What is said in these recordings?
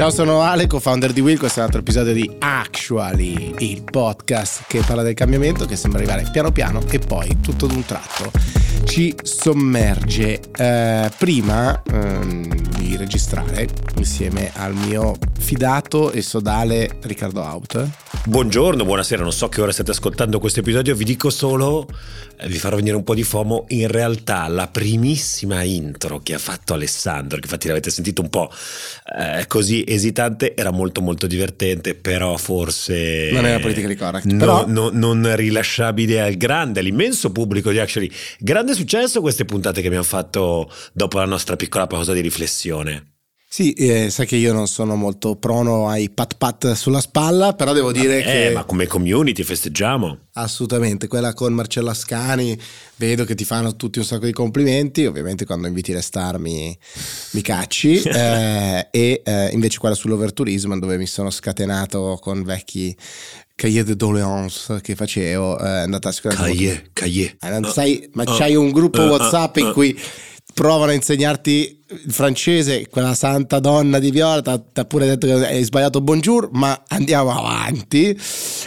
Ciao, sono Ale, co-founder di Will. Questo è un altro episodio di Actually, il podcast che parla del cambiamento che sembra arrivare piano piano e poi tutto d'un tratto ci sommerge. Eh, prima ehm, registrare insieme al mio fidato e sodale Riccardo Out. Buongiorno, buonasera, non so che ora state ascoltando questo episodio, vi dico solo, eh, vi farò venire un po' di fomo, in realtà la primissima intro che ha fatto Alessandro, che infatti l'avete sentito un po' eh, così esitante, era molto molto divertente, però forse... Non era politically correct. No, però... no, non rilasciabile al grande, all'immenso pubblico di Actually. Grande successo queste puntate che abbiamo fatto dopo la nostra piccola pausa di riflessione. Sì, eh, sai che io non sono molto prono ai pat pat sulla spalla, però devo dire eh, che... ma come community festeggiamo. Assolutamente, quella con Marcella Ascani, vedo che ti fanno tutti un sacco di complimenti, ovviamente quando inviti le star mi, mi cacci, eh, e eh, invece quella sull'overturismo dove mi sono scatenato con vecchi cahier de doléance che facevo, eh, è andata sicuramente... Cahier, cahier. Eh, non sai, ma c'hai un gruppo WhatsApp in cui provano a insegnarti il francese, quella santa donna di Viola ti ha pure detto che hai sbagliato bonjour, ma andiamo avanti.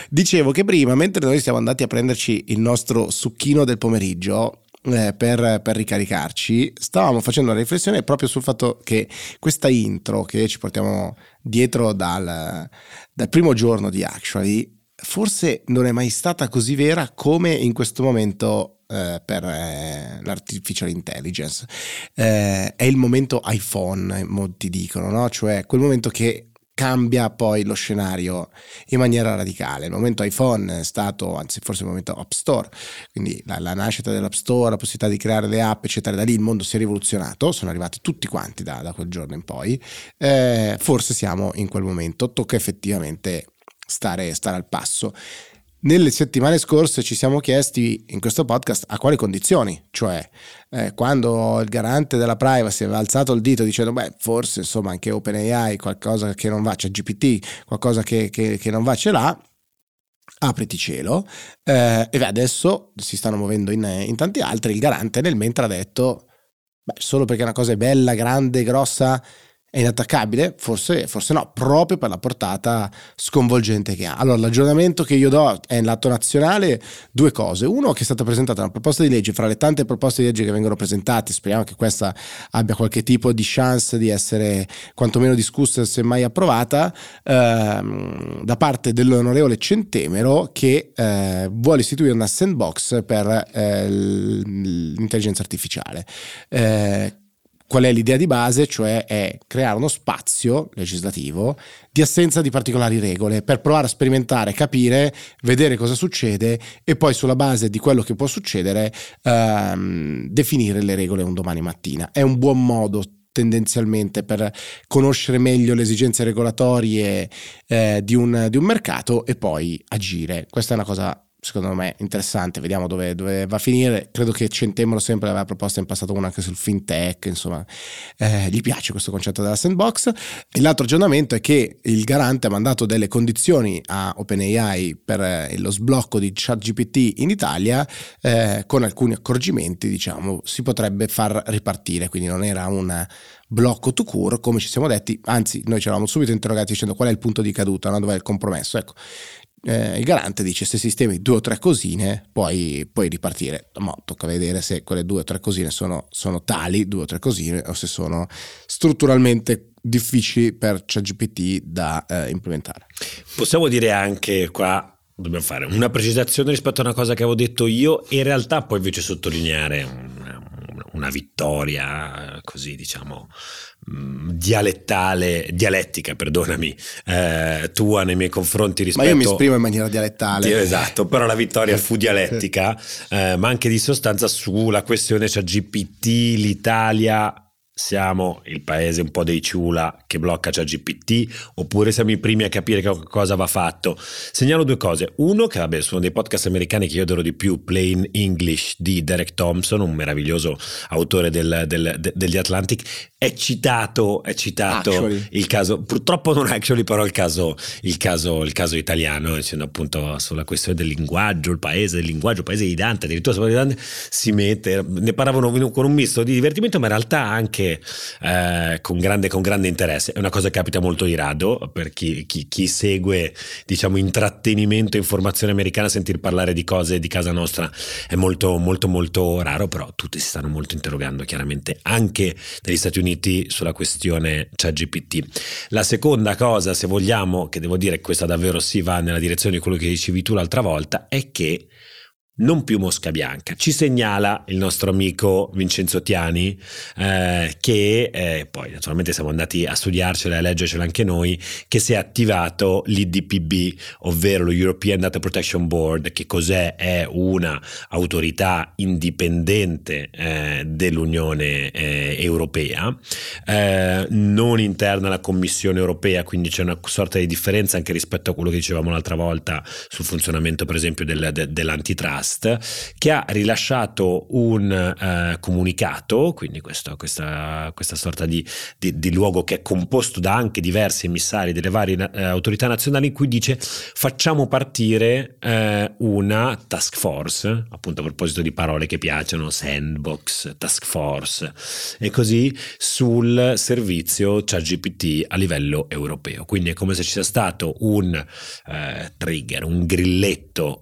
Dicevo che prima, mentre noi siamo andati a prenderci il nostro succhino del pomeriggio, eh, per, per, ricaricarci, stavamo facendo una riflessione proprio sul fatto che questa intro che ci portiamo dietro dal, dal primo giorno di Actually, forse non è mai stata così vera come in questo momento eh, per eh, l'artificial intelligence. Eh, è il momento iPhone, molti dicono, no? cioè quel momento che cambia poi lo scenario in maniera radicale. Il momento iPhone è stato, anzi forse il momento App Store, quindi la, la, nascita dell'App Store, la possibilità di creare le app, eccetera, da lì il mondo si è rivoluzionato, sono arrivati tutti quanti da, da quel giorno in poi, eh, forse siamo in quel momento, tocca effettivamente stare, stare al passo. Nelle settimane scorse ci siamo chiesti in questo podcast a quali condizioni, cioè eh, quando il garante della privacy aveva alzato il dito dicendo beh forse insomma anche OpenAI qualcosa che non va, c'è GPT, qualcosa che, che, che non va ce l'ha, apriti cielo eh, e adesso si stanno muovendo in, in, tanti altri, il garante nel mentre ha detto beh solo perché una cosa è bella, grande, grossa è inattaccabile? Forse, forse, no, proprio per la portata sconvolgente che ha. Allora, l'aggiornamento che io do è in lato nazionale due cose. Uno, che è stata presentata una proposta di legge, fra le tante proposte di legge che vengono presentate, speriamo che questa abbia qualche tipo di chance di essere quantomeno discussa, se mai approvata, ehm, da parte dell'onorevole Centemero che eh, vuole istituire una sandbox per eh, l'intelligenza artificiale. Eh, qual è l'idea di base, cioè è creare uno spazio legislativo di assenza di particolari regole per provare a sperimentare, capire, vedere cosa succede e poi sulla base di quello che può succedere ehm, definire le regole un domani mattina. È un buon modo tendenzialmente per conoscere meglio le esigenze regolatorie eh, di, un, di un mercato e poi agire. Questa è una cosa secondo me interessante, vediamo dove, dove, va a finire. Credo che Centemolo sempre aveva proposto in passato una anche sul fintech, insomma, eh, gli piace questo concetto della sandbox. E l'altro aggiornamento è che il garante ha mandato delle condizioni a OpenAI per eh, lo sblocco di ChatGPT in Italia, eh, con alcuni accorgimenti, diciamo, si potrebbe far ripartire, quindi non era un blocco to cure, come ci siamo detti, anzi noi ci eravamo subito interrogati dicendo qual è il punto di caduta, no? dov'è il compromesso. Ecco, eh, il garante dice se sistemi due o tre cosine puoi, puoi ripartire. Ma tocca vedere se quelle due o tre cosine sono, sono tali, due o tre cosine, o se sono strutturalmente difficili per ChatGPT da eh, implementare. Possiamo dire anche qua dobbiamo fare una precisazione rispetto a una cosa che avevo detto io in realtà poi invece sottolineare una, vittoria così diciamo Mm, dialettale, dialettica, perdonami, eh, tua nei miei confronti rispetto... Ma io mi esprimo in maniera dialettale. Esatto, però la vittoria fu dialettica, eh, ma anche di sostanza sulla questione, cioè GPT, l'Italia siamo il paese un po' dei ciula che blocca ChatGPT oppure siamo i primi a capire che cosa va fatto? Segnalo due cose. Uno che vabbè sono dei podcast americani che io adoro di più Plain English di Derek Thompson un meraviglioso autore del, del, de, degli Atlantic è citato, è citato il caso, purtroppo non actually, però il caso, il caso, il caso italiano, dicendo appunto sulla questione del linguaggio, il paese del linguaggio, il paese di Dante, addirittura di Dante si mette, ne parlavano con un misto di divertimento, ma in realtà anche eh, con, grande, con, grande, interesse. È una cosa che capita molto di rado per chi, chi, chi segue, diciamo, intrattenimento, informazione americana, sentir parlare di cose di casa nostra è molto, molto, molto raro, però tutti si stanno molto interrogando, chiaramente, anche negli Stati Uniti Uniti sulla questione ChatGPT. La seconda cosa, se vogliamo, che devo dire questa davvero si va nella direzione di quello che dicevi tu l'altra volta, è che non più mosca bianca. Ci segnala il nostro amico Vincenzo Tiani, eh, che eh, poi naturalmente siamo andati a studiarcela e a leggercela anche noi, che si è attivato l'IDPB, ovvero lo European Data Protection Board, che cos'è? È una autorità indipendente eh, dell'Unione eh, Europea, eh, non interna alla Commissione Europea, quindi c'è una sorta di differenza anche rispetto a quello che dicevamo l'altra volta sul funzionamento per esempio del, de, dell'antitrust Trust che ha rilasciato un uh, comunicato, quindi questo, questa, questa, sorta di, di, di, luogo che è composto da anche diversi emissari delle varie uh, autorità nazionali in cui dice facciamo partire uh, una task force, appunto a proposito di parole che piacciono, sandbox, task force e così sul servizio ChatGPT a livello europeo. Quindi è come se ci sia stato un trigger, un grilletto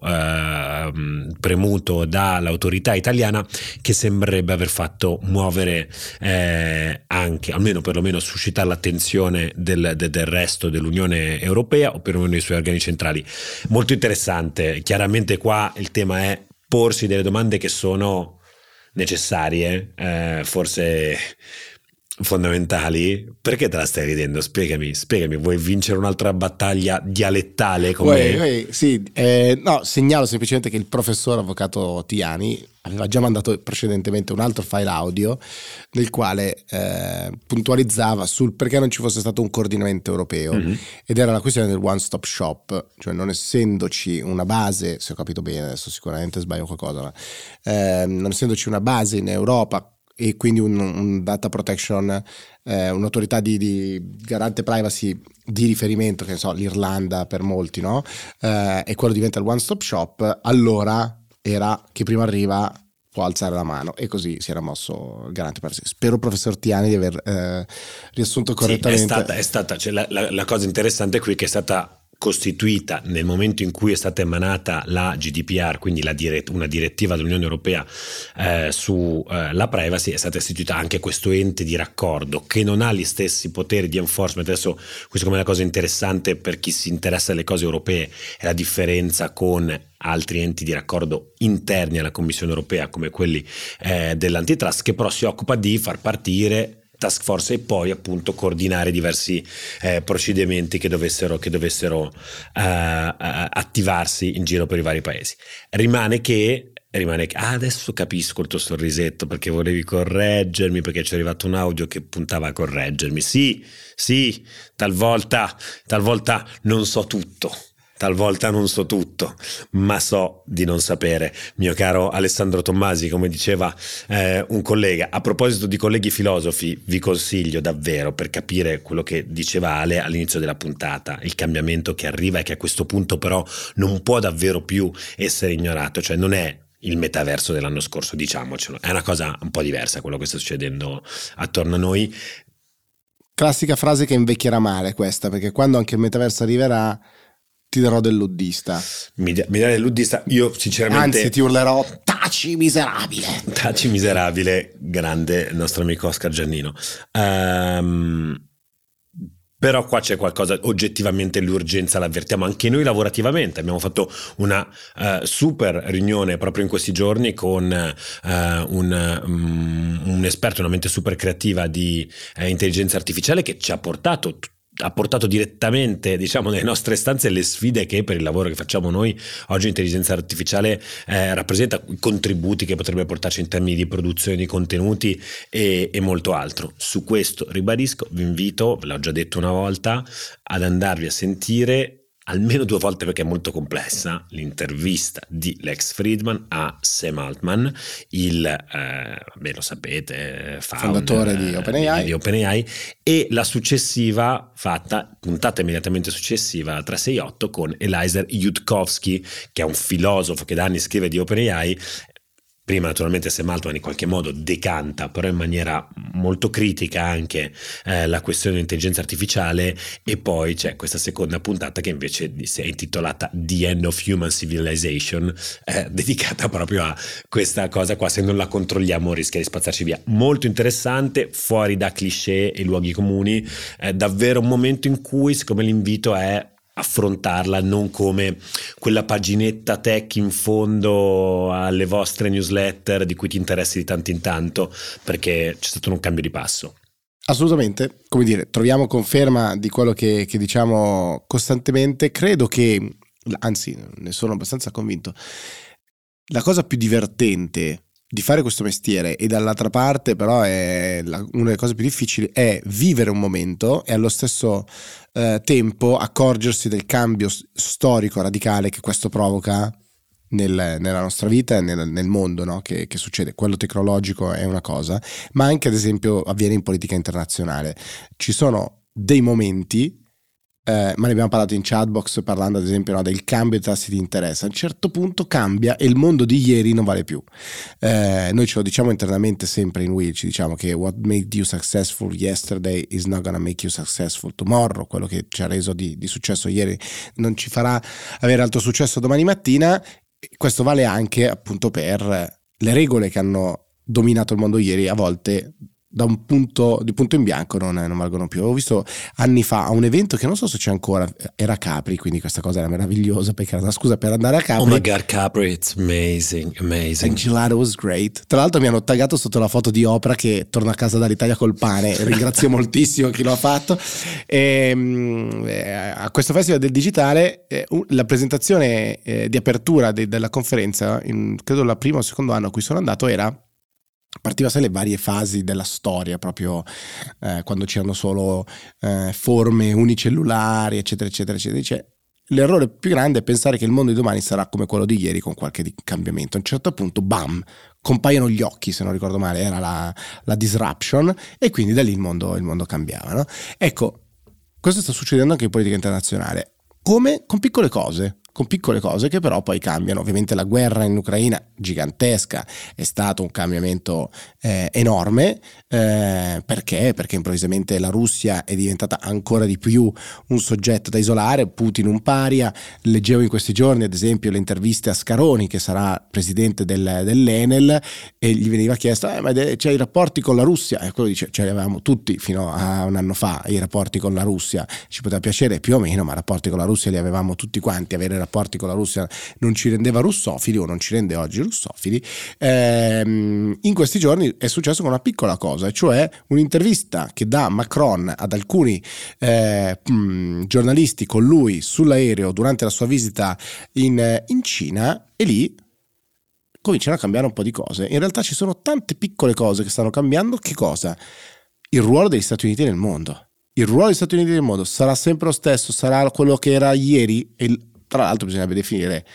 premuto dall'autorità italiana che sembrerebbe aver fatto muovere eh, anche, almeno perlomeno suscitare l'attenzione del, de, del resto dell'Unione Europea o perlomeno dei suoi organi centrali. Molto interessante, chiaramente qua il tema è porsi delle domande che sono necessarie, eh, forse fondamentali. Perché te la stai ridendo? Spiegami, spiegami. Vuoi vincere un'altra battaglia dialettale come Uè, uè, sì, eh, no, segnalo semplicemente che il professor avvocato Tiani aveva già mandato precedentemente un altro file audio nel quale eh, puntualizzava sul perché non ci fosse stato un coordinamento europeo mm-hmm. ed era la questione del one stop shop, cioè non essendoci una base, se ho capito bene, adesso sicuramente sbaglio qualcosa, ma eh, non essendoci una base in Europa e quindi un, un data protection, eh, un'autorità di, di, garante privacy di riferimento, che ne so, l'Irlanda per molti, no? Eh, e quello diventa il one stop shop, allora era chi prima arriva può alzare la mano e così si era mosso il garante privacy. Spero professor Tiani di aver eh, riassunto correttamente. Sì, è stata, è stata cioè la, la, la cosa interessante qui è che è stata costituita nel momento in cui è stata emanata la GDPR, quindi la dirett- una direttiva dell'Unione Europea eh, sulla eh, privacy, è stata istituita anche questo ente di raccordo che non ha gli stessi poteri di enforcement. Adesso questa è una cosa interessante per chi si interessa alle cose europee, è la differenza con altri enti di raccordo interni alla Commissione Europea come quelli eh, dell'antitrust che però si occupa di far partire task force e poi appunto coordinare diversi eh, procedimenti che dovessero, che dovessero uh, uh, attivarsi in giro per i vari paesi. Rimane che rimane che ah, adesso capisco il tuo sorrisetto perché volevi correggermi perché ci è arrivato un audio che puntava a correggermi sì sì talvolta talvolta non so tutto Talvolta non so tutto, ma so di non sapere. Mio caro Alessandro Tommasi, come diceva eh, un collega, a proposito di colleghi filosofi, vi consiglio davvero per capire quello che diceva Ale all'inizio della puntata, il cambiamento che arriva e che a questo punto però non può davvero più essere ignorato, cioè non è il metaverso dell'anno scorso, diciamocelo, è una cosa un po' diversa quello che sta succedendo attorno a noi. Classica frase che invecchierà male questa, perché quando anche il metaverso arriverà ti darò del luddista. Mi, mi darai del luddista, io sinceramente... Anzi, ti urlerò, taci miserabile. Taci miserabile, grande il nostro amico Oscar Giannino. Um, però qua c'è qualcosa, oggettivamente l'urgenza l'avvertiamo anche noi lavorativamente. Abbiamo fatto una uh, super riunione proprio in questi giorni con uh, un, um, un, esperto, una mente super creativa di uh, intelligenza artificiale che ci ha portato ha portato direttamente diciamo nelle nostre stanze le sfide che per il lavoro che facciamo noi oggi l'intelligenza artificiale eh, rappresenta i contributi che potrebbe portarci in termini di produzione di contenuti e, e, molto altro. Su questo ribadisco vi invito ve l'ho già detto una volta ad andarvi a sentire almeno due volte perché è molto complessa, l'intervista di Lex Friedman a Sam Altman, il, eh, beh, lo sapete, founder, fondatore di OpenAI. di OpenAI, e la successiva fatta, puntata immediatamente successiva, la 368, con Eliezer Yudkowsky, che è un filosofo che da anni scrive di OpenAI Prima naturalmente Sam Altman in qualche modo decanta, però in maniera molto critica anche eh, la questione dell'intelligenza artificiale e poi c'è questa seconda puntata che invece si è intitolata The End of Human Civilization, eh, dedicata proprio a questa cosa qua, se non la controlliamo rischia di spazzarci via. Molto interessante, fuori da cliché e luoghi comuni, è davvero un momento in cui secondo me l'invito è affrontarla non come quella paginetta tech in fondo alle vostre newsletter di cui ti interessi di tanto in tanto perché c'è stato un cambio di passo. Assolutamente, come dire, troviamo conferma di quello che, che diciamo costantemente. Credo che, anzi, ne sono abbastanza convinto, la cosa più divertente di fare questo mestiere e dall'altra parte però è la, una delle cose più difficili è vivere un momento e allo stesso eh, tempo accorgersi del cambio storico radicale che questo provoca nel, nella nostra vita e nel, nel mondo no? che, che, succede. Quello tecnologico è una cosa, ma anche ad esempio avviene in politica internazionale. Ci sono dei momenti eh, ma ne abbiamo parlato in chatbox parlando ad esempio no, del cambio di tassi di interesse. A un certo punto cambia e il mondo di ieri non vale più. Eh, noi ce lo diciamo internamente sempre in Will, ci diciamo che what made you successful yesterday is not gonna make you successful tomorrow, quello che ci ha reso di, di successo ieri non ci farà avere altro successo domani mattina. Questo vale anche appunto per le regole che hanno dominato il mondo ieri, a volte da un punto di punto in bianco non, non, valgono più. Ho visto anni fa a un evento che non so se c'è ancora, era Capri, quindi questa cosa era meravigliosa perché era una scusa per andare a Capri. Oh my god, Capri, it's amazing, amazing. And gelato was great. Tra l'altro mi hanno taggato sotto la foto di Oprah che torna a casa dall'Italia col pane, ringrazio moltissimo chi lo ha fatto. E, ehm, eh, a questo festival del digitale eh, la presentazione eh, di apertura de, della conferenza, credo la prima o secondo anno a cui sono andato, era partiva sai le varie fasi della storia, proprio eh, quando c'erano solo eh, forme unicellulari, eccetera, eccetera, eccetera. Dice, l'errore più grande è pensare che il mondo di domani sarà come quello di ieri con qualche cambiamento. A un certo punto, bam, compaiono gli occhi, se non ricordo male, era la, la disruption e quindi da lì il mondo, il mondo cambiava. No? Ecco, questo sta succedendo anche in politica internazionale. Come? Con piccole cose con piccole cose che però poi cambiano. Ovviamente la guerra in Ucraina, gigantesca, è stato un cambiamento eh, enorme. Eh, perché? Perché improvvisamente la Russia è diventata ancora di più un soggetto da isolare, Putin un paria. Leggevo in questi giorni, ad esempio, le interviste a Scaroni, che sarà presidente del, dell'Enel, e gli veniva chiesto: eh, ma c'è i rapporti con la Russia? E quello dice: ce li avevamo tutti fino a un anno fa, i rapporti con la Russia. Ci poteva piacere più o meno, ma rapporti con la Russia li avevamo tutti quanti. Avere rapporti con la Russia non ci rendeva russofili o non ci rende oggi russofili, ehm, in questi giorni è successo con una piccola cosa, cioè un'intervista che dà Macron ad alcuni eh, mh, giornalisti con lui sull'aereo durante la sua visita in, in Cina e lì cominciano a cambiare un po' di cose. In realtà ci sono tante piccole cose che stanno cambiando. Che cosa? Il ruolo degli Stati Uniti nel mondo. Il ruolo degli Stati Uniti nel mondo sarà sempre lo stesso, sarà quello che era ieri tra l'altro bisognerebbe definire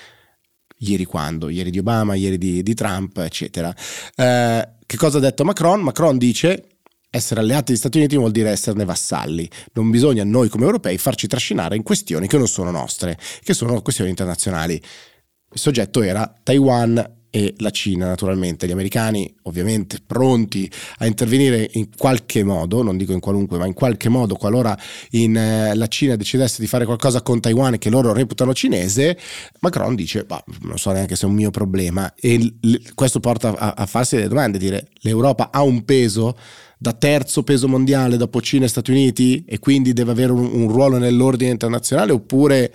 ieri quando, ieri di Obama, ieri di, di Trump, eccetera. Eh, che cosa ha detto Macron? Macron dice essere alleati degli Stati Uniti vuol dire esserne vassalli. Non bisogna noi come europei farci trascinare in questioni che non sono nostre, che sono questioni internazionali. Il soggetto era Taiwan, e la Cina naturalmente, gli americani ovviamente pronti a intervenire in qualche modo, non dico in qualunque, ma in qualche modo qualora in, eh, la Cina decidesse di fare qualcosa con Taiwan che loro reputano cinese, Macron dice, bah, non so neanche se è un mio problema. E l- questo porta a, a farsi delle domande, dire l'Europa ha un peso da terzo peso mondiale dopo Cina e Stati Uniti e quindi deve avere un, un ruolo nell'ordine internazionale oppure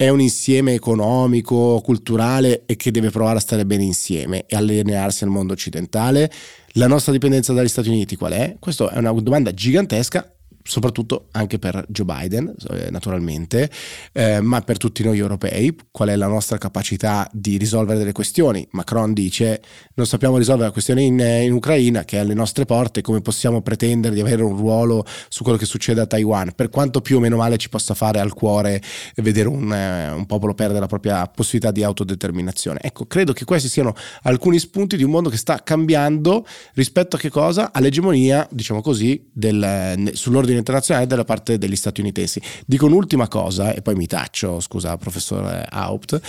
è un insieme economico, culturale e che deve provare a stare bene insieme e allinearsi al mondo occidentale. La nostra dipendenza dagli Stati Uniti qual è? Questa è una domanda gigantesca soprattutto anche per Joe Biden, eh, naturalmente, eh, ma per tutti noi europei, qual è la nostra capacità di risolvere delle questioni. Macron dice non sappiamo risolvere la questione in, in Ucraina che è alle nostre porte, come possiamo pretendere di avere un ruolo su quello che succede a Taiwan, per quanto più o meno male ci possa fare al cuore vedere un, eh, un popolo perdere la propria possibilità di autodeterminazione. Ecco, credo che questi siano alcuni spunti di un mondo che sta cambiando rispetto a che cosa? All'egemonia, diciamo così, del, sull'ordine internazionale della parte degli statunitensi. Dico un'ultima cosa e poi mi taccio, scusa professore Haupt,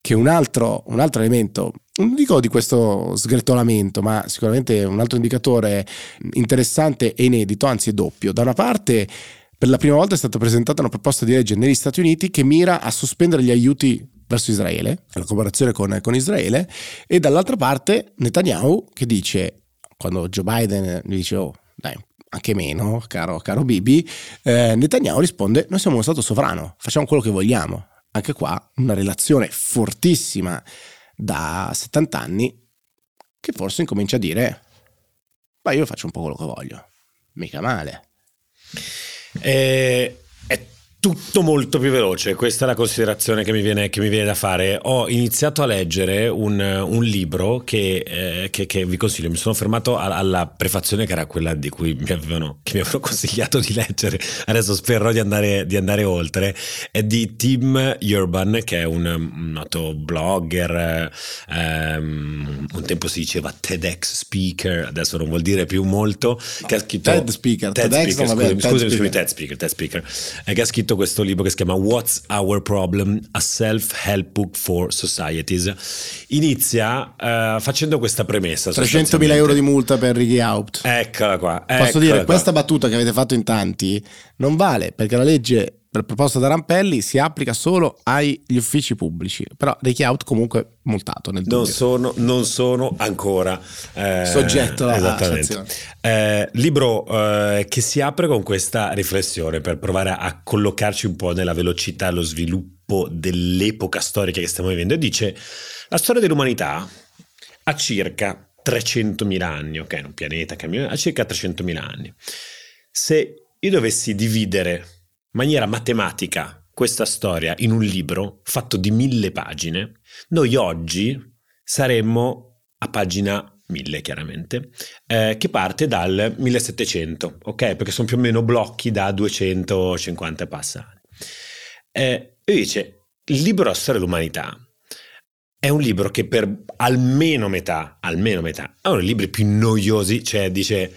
che un altro, un altro elemento, non dico di questo sgretolamento, ma sicuramente un altro indicatore interessante e inedito, anzi è doppio. Da una parte per la prima volta è stata presentata una proposta di legge negli Stati Uniti che mira a sospendere gli aiuti verso Israele, la cooperazione con, con Israele, e dall'altra parte Netanyahu che dice, quando Joe Biden gli dice, oh anche meno, caro, caro Bibi, eh, Netanyahu risponde, noi siamo uno Stato sovrano, facciamo quello che vogliamo. Anche qua una relazione fortissima da 70 anni che forse incomincia a dire, ma io faccio un po' quello che voglio, mica male. Eh, tutto molto più veloce, questa è la considerazione che mi viene, che mi viene da fare. Ho iniziato a leggere un, un libro che, eh, che, che, vi consiglio, mi sono fermato alla prefazione che era quella di cui mi avevano, mi avevano consigliato di leggere, adesso spero di andare, di andare, oltre, è di Tim Urban che è un, noto blogger, ehm, un tempo si diceva TEDx speaker, adesso non vuol dire più molto, no, che ha scritto... TED speaker, TED TEDx, speaker, scusami, scusami, scusami, TED speaker, TED speaker, eh, che ha scritto scritto questo libro che si chiama What's Our Problem? A Self-Help Book for Societies. Inizia uh, facendo questa premessa. 300.000 euro di multa per Ricky Haupt. Eccola qua. Posso eccola dire, qua. questa battuta che avete fatto in tanti non vale perché la legge per proposta da Rampelli si applica solo agli uffici pubblici, però Ricky Out comunque multato nel non sono, non sono, ancora eh, soggetto alla sanzione. Eh, libro eh, che si apre con questa riflessione per provare a collocarci un po' nella velocità e lo sviluppo dell'epoca storica che stiamo vivendo e dice la storia dell'umanità ha circa 300.000 anni, ok, un pianeta che ha circa 300.000 anni. Se io dovessi dividere maniera matematica questa storia in un libro fatto di mille pagine, noi oggi saremmo a pagina 1000 chiaramente, eh, che parte dal 1700, ok? Perché sono più o meno blocchi da 250 passati. Eh, e dice, il libro La storia dell'umanità è un libro che per almeno metà, almeno metà, è uno dei libri più noiosi, cioè dice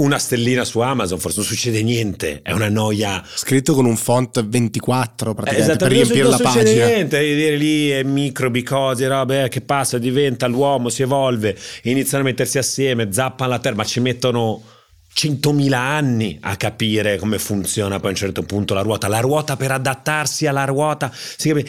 una stellina su Amazon, forse non succede niente, è una noia. Scritto con un font 24 praticamente per riempire la pagina. Non succede niente, dire lì è microbi, cose, robe, eh, che passa, diventa l'uomo, si evolve, iniziano a mettersi assieme, zappano la terra, ma ci mettono 100.000 anni a capire come funziona poi a un certo punto la ruota, la ruota per adattarsi alla ruota,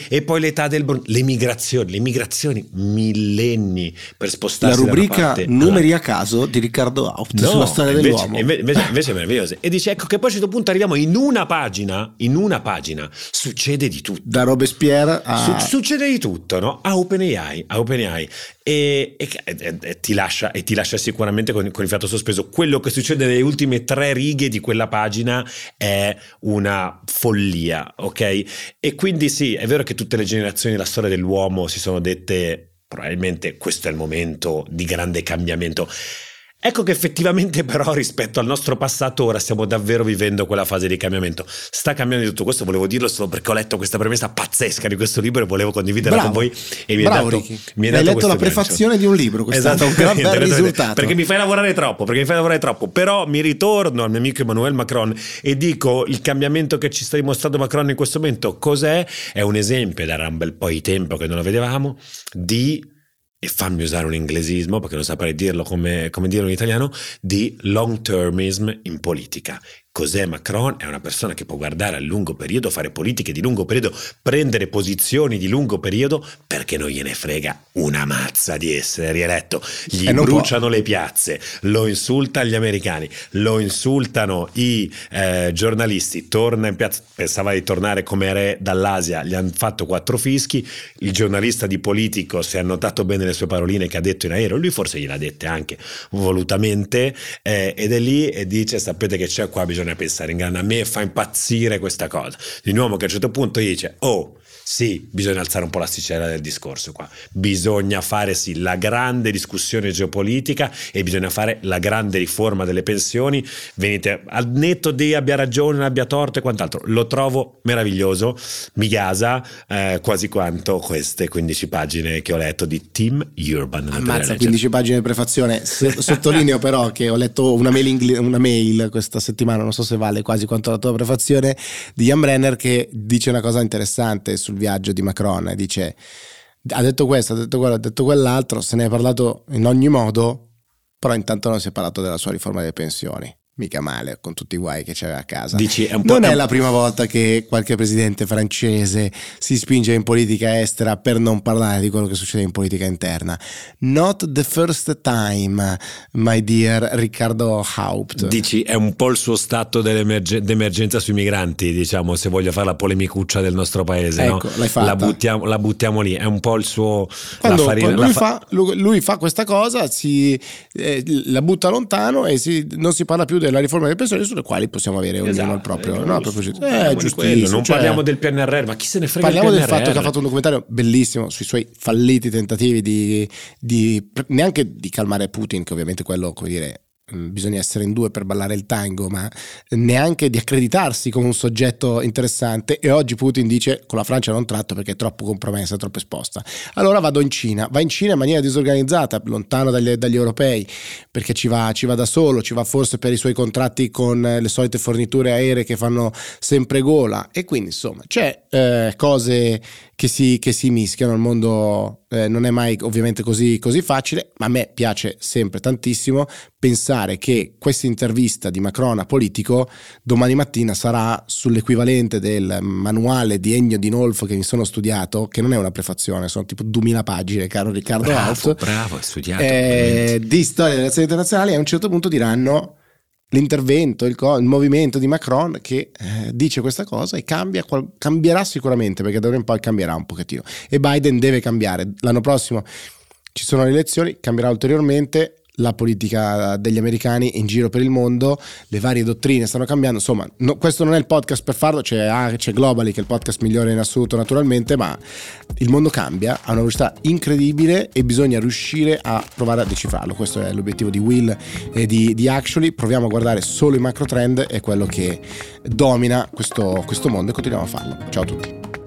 e poi l'età del bronzo, le migrazioni, le migrazioni, millenni per spostarsi. La rubrica numeri alla... a caso di Riccardo Haupt no, sulla storia invece, dell'uomo. Invece, invece è meraviglioso. E dice ecco che poi a un certo punto arriviamo in una pagina, in una pagina succede di tutto. Da Robespierre a... Su, succede di tutto, no? A OpenAI, a OpenAI. E, e, e, ti lascia, e ti lascia sicuramente con, con il fiato sospeso. Quello che succede nelle ultime tre righe di quella pagina è una follia, ok? E quindi sì, è vero che tutte le generazioni della storia dell'uomo si sono dette probabilmente questo è il momento di grande cambiamento. Ecco che effettivamente però rispetto al nostro passato ora stiamo davvero vivendo quella fase di cambiamento. Sta cambiando di tutto questo, volevo dirlo solo perché ho letto questa premessa pazzesca di questo libro e volevo condividerla Bravo. con voi e mi Bravo, dato, Ricky. mi hai, hai letto la prefazione gancio. di un libro, questo è stato un gran bel risultato. Perché mi fai lavorare troppo, perché mi fai lavorare troppo, però mi ritorno al mio amico Emmanuel Macron e dico il cambiamento che ci sta dimostrando Macron in questo momento cos'è? È un esempio, da un bel po' di tempo che non lo vedevamo, di e fammi usare un inglesismo perché non saprei dirlo come, come dirlo in italiano, di long termism in politica. Cos'è Macron? È una persona che può guardare a lungo periodo, fare politiche di lungo periodo, prendere posizioni di lungo periodo perché non gliene frega una mazza di essere rieletto. Gli bruciano può. le piazze, lo insulta gli americani, lo insultano i eh, giornalisti, torna in piazza, pensava di tornare come re dall'Asia, gli hanno fatto quattro fischi, il giornalista di politico si è annotato bene le sue paroline che ha detto in aereo, lui forse gliel'ha dette anche volutamente eh, ed è lì e dice sapete che c'è qua bisogna bisogna pensare in grande. A me fa impazzire questa cosa. Di un uomo che a un certo punto dice, oh, sì, bisogna alzare un po' l'asticella del discorso qua. Bisogna fare sì la grande discussione geopolitica e bisogna fare la grande riforma delle pensioni. Venite al netto di abbia ragione, abbia torto e quant'altro. Lo trovo meraviglioso. Mi gasa eh, quasi quanto queste 15 pagine che ho letto di Tim Urban. Ammazza, 15 pagine di prefazione. Sottolineo però che ho letto una mail, ingl- una mail questa settimana, non so se vale quasi quanto la tua prefazione, di Jan Brenner che dice una cosa interessante sul viaggio di Macron e dice ha detto questo, ha detto quello, ha detto quell'altro, se ne è parlato in ogni modo, però intanto non si è parlato della sua riforma delle pensioni mica male con tutti i guai che c'era a casa. Dici, è non è la prima volta che qualche presidente francese si spinge in politica estera per non parlare di quello che succede in politica interna. Not the first time, my dear Riccardo Haupt. Dici, è un po' il suo stato d'emergenza sui migranti, diciamo, se voglio fare la polemicuccia del nostro paese. Ecco, no? l'hai fatta. La buttiamo, la buttiamo, lì, è un po' il suo... Quando, farina, lui, fa... Fa, lui, fa, questa cosa, si, eh, la butta lontano e si, non si parla più della riforma delle pensioni sulle quali possiamo avere ognuno esatto, il proprio, no, proprio eh, giustissimo, non cioè, parliamo del PNRR ma chi se ne frega parliamo del, del fatto che ha fatto un documentario bellissimo sui suoi falliti tentativi di, di neanche di calmare Putin che ovviamente quello come dire bisogna essere in due per ballare il tango, ma neanche di accreditarsi come un soggetto interessante. E oggi Putin dice con la Francia non tratto perché è troppo compromessa, troppo esposta. Allora vado in Cina, va in Cina in maniera disorganizzata, lontano dagli, dagli europei, perché ci va, ci va, da solo, ci va forse per i suoi contratti con le solite forniture aeree che fanno sempre gola. E quindi insomma c'è eh, cose che si, che si mischiano, il mondo eh, non è mai ovviamente così, così facile, ma a me piace sempre tantissimo pensare che questa intervista di Macron a Politico domani mattina sarà sull'equivalente del manuale di Ennio di Nolfo che mi sono studiato, che non è una prefazione, sono tipo 2000 pagine, caro Riccardo bravo, Alf. Bravo, studiato. Eh, di storia delle relazioni internazionali a un certo punto diranno l'intervento, il, il, movimento di Macron che eh, dice questa cosa e cambia, cambierà sicuramente perché da ora in poi cambierà un pochettino e Biden deve cambiare. L'anno prossimo ci sono le elezioni, cambierà ulteriormente la politica degli americani in giro per il mondo, le varie dottrine stanno cambiando, insomma no, questo non è il podcast per farlo, c'è, ah, c'è Globally che è il podcast migliore in assoluto naturalmente, ma il mondo cambia a una velocità incredibile e bisogna riuscire a provare a decifrarlo, questo è l'obiettivo di Will e di, di Actually, proviamo a guardare solo i macro trend, è quello che domina questo, questo mondo e continuiamo a farlo. Ciao a tutti.